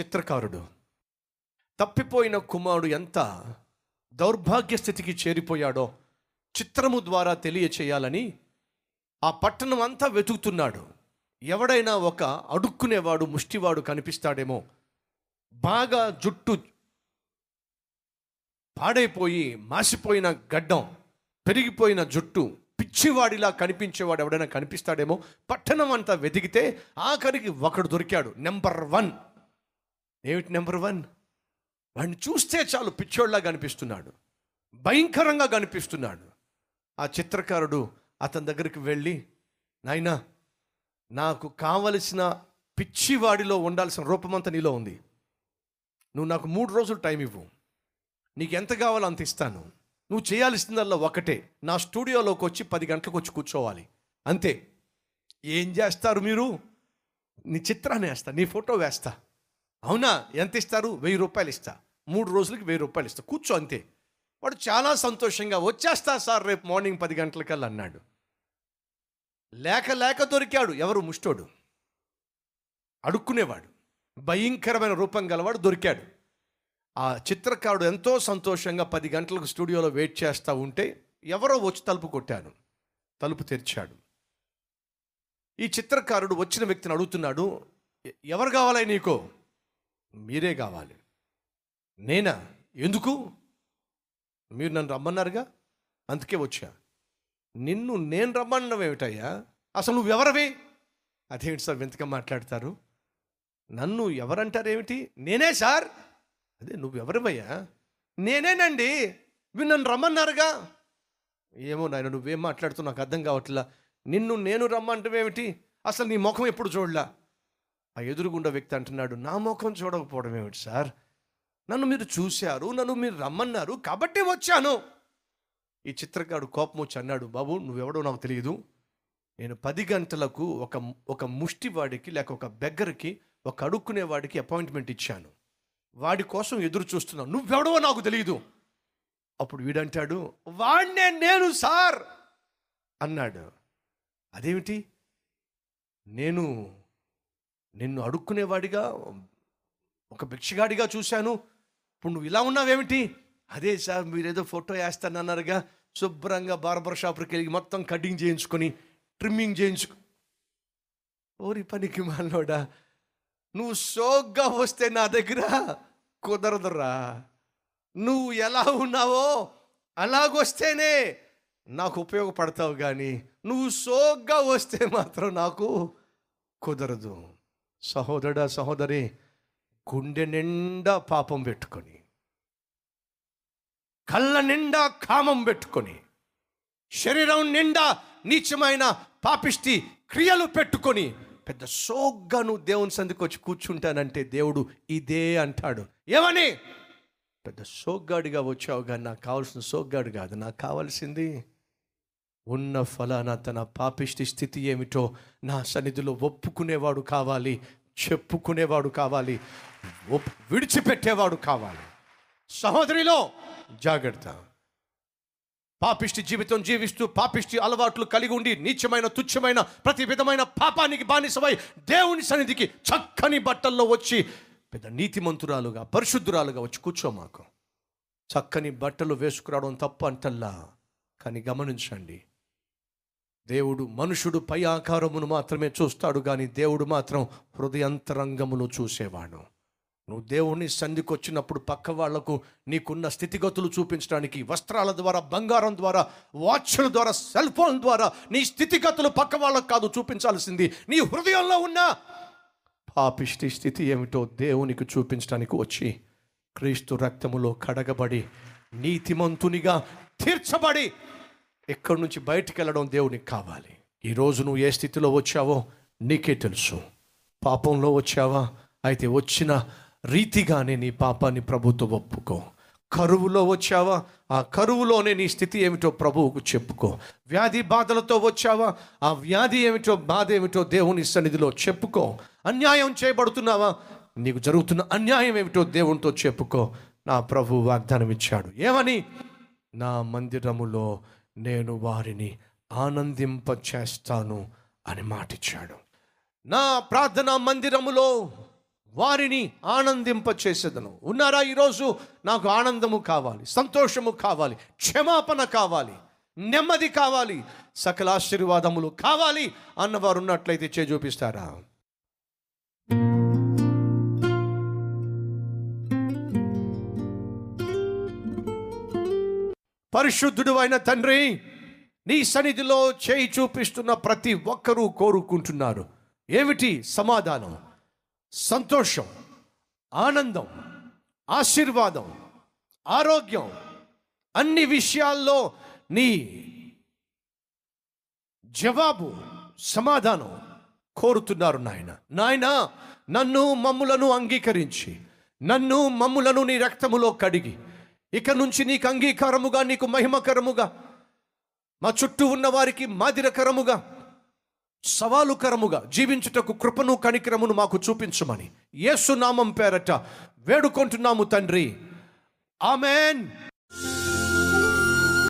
చిత్రకారుడు. తప్పిపోయిన కుమారుడు ఎంత దౌర్భాగ్య స్థితికి చేరిపోయాడో చిత్రము ద్వారా తెలియచేయాలని ఆ పట్టణం అంతా వెతుకుతున్నాడు. ఎవడైనా ఒక అడుక్కునేవాడు ముష్టివాడు కనిపిస్తాడేమో. బాగా జుట్టు పాడైపోయి మాసిపోయిన గడ్డం పెరిగిపోయిన జుట్టు పిచ్చివాడిలా కనిపించేవాడు ఎవడైనా కనిపిస్తాడేమో. పట్టణం అంతా వెతికితే ఆఖరికి ఒకడు దొరికాడు నెంబర్ వన్. ఏమిటి నెంబర్ వన్? వాడిని చూస్తే చాలు పిచ్చోళ్ళలా కనిపిస్తున్నాడు భయంకరంగా కనిపిస్తున్నాడు. ఆ చిత్రకారుడు అతని దగ్గరికి వెళ్ళి నాయనా నాకు కావలసిన పిచ్చివాడిలో ఉండాల్సిన రూపమంతా నీలో ఉంది. నువ్వు నాకు మూడు రోజులు టైం ఇవ్వు. నీకు ఎంత కావాలో అంత ఇస్తాను. నువ్వు చేయాల్సిందల్లా ఒకటే. నా స్టూడియోలోకి వచ్చి పది గంటలకు వచ్చి కూర్చోవాలి. అంతే. ఏం చేస్తారు మీరు? నీ చిత్రాన్ని వేస్తా నీ ఫోటో వేస్తా. అవునా? ఎంత ఇస్తారు వెయ్యి రూపాయలు ఇస్తా మూడు రోజులకి వెయ్యి రూపాయలు ఇస్తా కూర్చో అంతే. వాడు చాలా సంతోషంగా వచ్చేస్తా సార్ రేపు మార్నింగ్ పది గంటలకల్లా అన్నాడు. లేక లేక దొరికాడు. ఎవరు? ముష్టోడు. అడుక్కునేవాడు. భయంకరమైన రూపం గలవాడు దొరికాడు. ఆ చిత్రకారుడు ఎంతో సంతోషంగా పది గంటలకు స్టూడియోలో వెయిట్ చేస్తూ ఉంటే ఎవరో వచ్చి తలుపు కొట్టాను. తలుపు తెరిచాడు. ఈ చిత్రకారుడు వచ్చిన వ్యక్తిని అడుగుతున్నాడు ఎవరు కావాలి నీకో? మీరే కావాలి. నేనా? ఎందుకు? మీరు నన్ను రమ్మన్నారుగా? అందుకే వచ్చా. నిన్ను నేను రమ్మన్నడం ఏమిటయ్యా? అసలు నువ్వు అదేమిటి సార్ వింతగా మాట్లాడతారు? నన్ను ఎవరంటారేమిటి? నేనే సార్? అదే నువ్వెవరివయ్యా నేనేనండి. మీరు నన్ను రమ్మన్నారుగా? ఏమో నాయన నువ్వేం మాట్లాడుతూ నాకు అర్థం కావట్లా. నిన్ను నేను రమ్మంటవేమిటి అసలు నీ ముఖం ఎప్పుడు చూడలా? ఆ ఎదురుగుండా వ్యక్తి అంటున్నాడు నా ముఖం చూడకపోవడం ఏమిటి సార్? నన్ను మీరు చూశారు నన్ను మీరు రమ్మన్నారు కాబట్టి వచ్చాను. ఈ చిత్రకారుడు కోపం వచ్చి అన్నాడు బాబు నువ్వెవడో నాకు తెలియదు నేను పది గంటలకు ఒక ఒక ముష్టివాడికి లేక ఒక బెగ్గరికి ఒక అడుక్కునే వాడికి అపాయింట్మెంట్ ఇచ్చాను. వాడి కోసం ఎదురు చూస్తున్నావు నువ్వెవడో నాకు తెలియదు అప్పుడు వీడంటాడు వాడినే నేను సార్. అన్నాడు. అదేమిటి? నేను నిన్ను అడుక్కునేవాడిగా ఒక భిక్షగాడిగా చూశాను. ఇప్పుడు నువ్వు ఇలా ఉన్నావేమిటి? అదే సార్ మీరేదో ఫోటో వేస్తానన్నారుగా. శుభ్రంగా బార్బర్ షాప్కి వెళ్ళి మొత్తం కటింగ్ చేయించుకొని ట్రిమ్మింగ్ చేయించుకు ఓరి పనికి మాలోడా నువ్వు సోగ్గా వస్తే నా దగ్గర కుదరదురా. నువ్వు ఎలా ఉన్నావో అలాగొస్తేనే నాకు ఉపయోగపడతావు కానీ నువ్వు సోగ్గా వస్తే మాత్రం నాకు కుదరదు. సహోదరుడా సహోదరి గుండె నిండా పాపం పెట్టుకొని కళ్ళ నిండా కామం పెట్టుకొని శరీరం నిండా నీచమైన పాపిష్టి క్రియలు పెట్టుకొని పెద్ద సోగ్గా నువ్వు దేవుని సందికి వచ్చి కూర్చుంటానంటే దేవుడు ఇదే అంటాడు. ఏమని? పెద్ద సోగ్గాడిగా వచ్చావు కానీ నాకు కావాల్సిన సోగ్గాడు కాదు నాకు కావాల్సింది ఉన్న ఫలాన తన పాపిష్టి స్థితి ఏమిటో నా సన్నిధిలో ఒప్పుకునేవాడు కావాలి చెప్పుకునేవాడు కావాలి ఒప్- విడిచిపెట్టేవాడు కావాలి. సహోదరిలో జాగ్రత్త. పాపిష్టి జీవితం జీవిస్తూ పాపిష్టి అలవాట్లు కలిగి ఉండి నీచమైన తుచ్చమైన ప్రతి విధమైన పాపానికి బానిసమై దేవుని సన్నిధికి చక్కని బట్టల్లో వచ్చి పెద్ద నీతిమంతురాలుగా పరిశుద్ధురాలుగా వచ్చి కూర్చో మాకు. చక్కని బట్టలు వేసుకురావడం తప్పు అంటల్లా కానీ గమనించండి దేవుడు మనుషుడు పై ఆకారమును మాత్రమే చూస్తాడు కానీ దేవుడు మాత్రం హృదయంతరంగమును చూసేవాడు. నువ్వు దేవుని సంధికి వచ్చినప్పుడు పక్క వాళ్ళకు నీకున్న స్థితిగతులు చూపించడానికి వస్త్రాల ద్వారా బంగారం ద్వారా వాచ్ల ద్వారా సెల్ ఫోన్ ద్వారా నీ స్థితిగతులు పక్క వాళ్ళకు కాదు చూపించాల్సింది నీ హృదయంలో ఉన్న పాపిష్టి స్థితి ఏమిటో దేవునికి చూపించడానికి వచ్చి క్రీస్తు రక్తములో కడగబడి నీతిమంతునిగా తీర్చబడి ఎక్కడి నుంచి బయటికి వెళ్ళడం దేవునికి కావాలి. ఈరోజు నువ్వు ఏ స్థితిలో వచ్చావో నీకే తెలుసు. పాపంలో వచ్చావా? అయితే వచ్చిన రీతిగానే నీ పాపాన్ని ప్రభుతో ఒప్పుకో. కరువులో వచ్చావా? ఆ కరువులోనే నీ స్థితి ఏమిటో ప్రభువుకు చెప్పుకో. వ్యాధి బాధలతో వచ్చావా? ఆ వ్యాధి ఏమిటో బాధ ఏమిటో దేవుని సన్నిధిలో చెప్పుకో. అన్యాయం చేయబడుతున్నావా? నీకు జరుగుతున్న అన్యాయం ఏమిటో దేవునితో చెప్పుకో. నా ప్రభు వాగ్దానం ఇచ్చాడు ఏమని? నా మందిరములో నేను వారిని ఆనందింప చేస్తాను అని మాటిచ్చాడు. నా ప్రార్థనా మందిరములో వారిని ఆనందింప చేసేదను ఉన్నారా? ఈరోజు నాకు ఆనందము కావాలి సంతోషము కావాలి క్షమాపణ కావాలి నెమ్మది కావాలి సకల ఆశీర్వాదములు కావాలి అన్నవారు ఉన్నట్లయితే చే చూపిస్తారా పరిశుద్ధుడు అయిన తండ్రి నీ సన్నిధిలో చేయి చూపిస్తున్న ప్రతి ఒక్కరూ కోరుకుంటున్నారు. ఏమిటి సమాధానం? సంతోషం ఆనందం ఆశీర్వాదం ఆరోగ్యం. అన్ని విషయాల్లో నీ జవాబు సమాధానం కోరుతున్నారు నాయన. నాయన నన్ను మమ్ములను అంగీకరించి నన్ను మమ్ములను నీ రక్తములో కడిగి ఇక నుంచి నీకు అంగీకారముగా నీకు మహిమకరముగా మా చుట్టూ ఉన్న వారికి మాదిరకరముగా సవాలుకరముగా జీవించుటకు కృపను కనికరమును మాకు చూపించమని. యేసునామం పేరట వేడుకుంటున్నాము తండ్రి. ఆమెన్.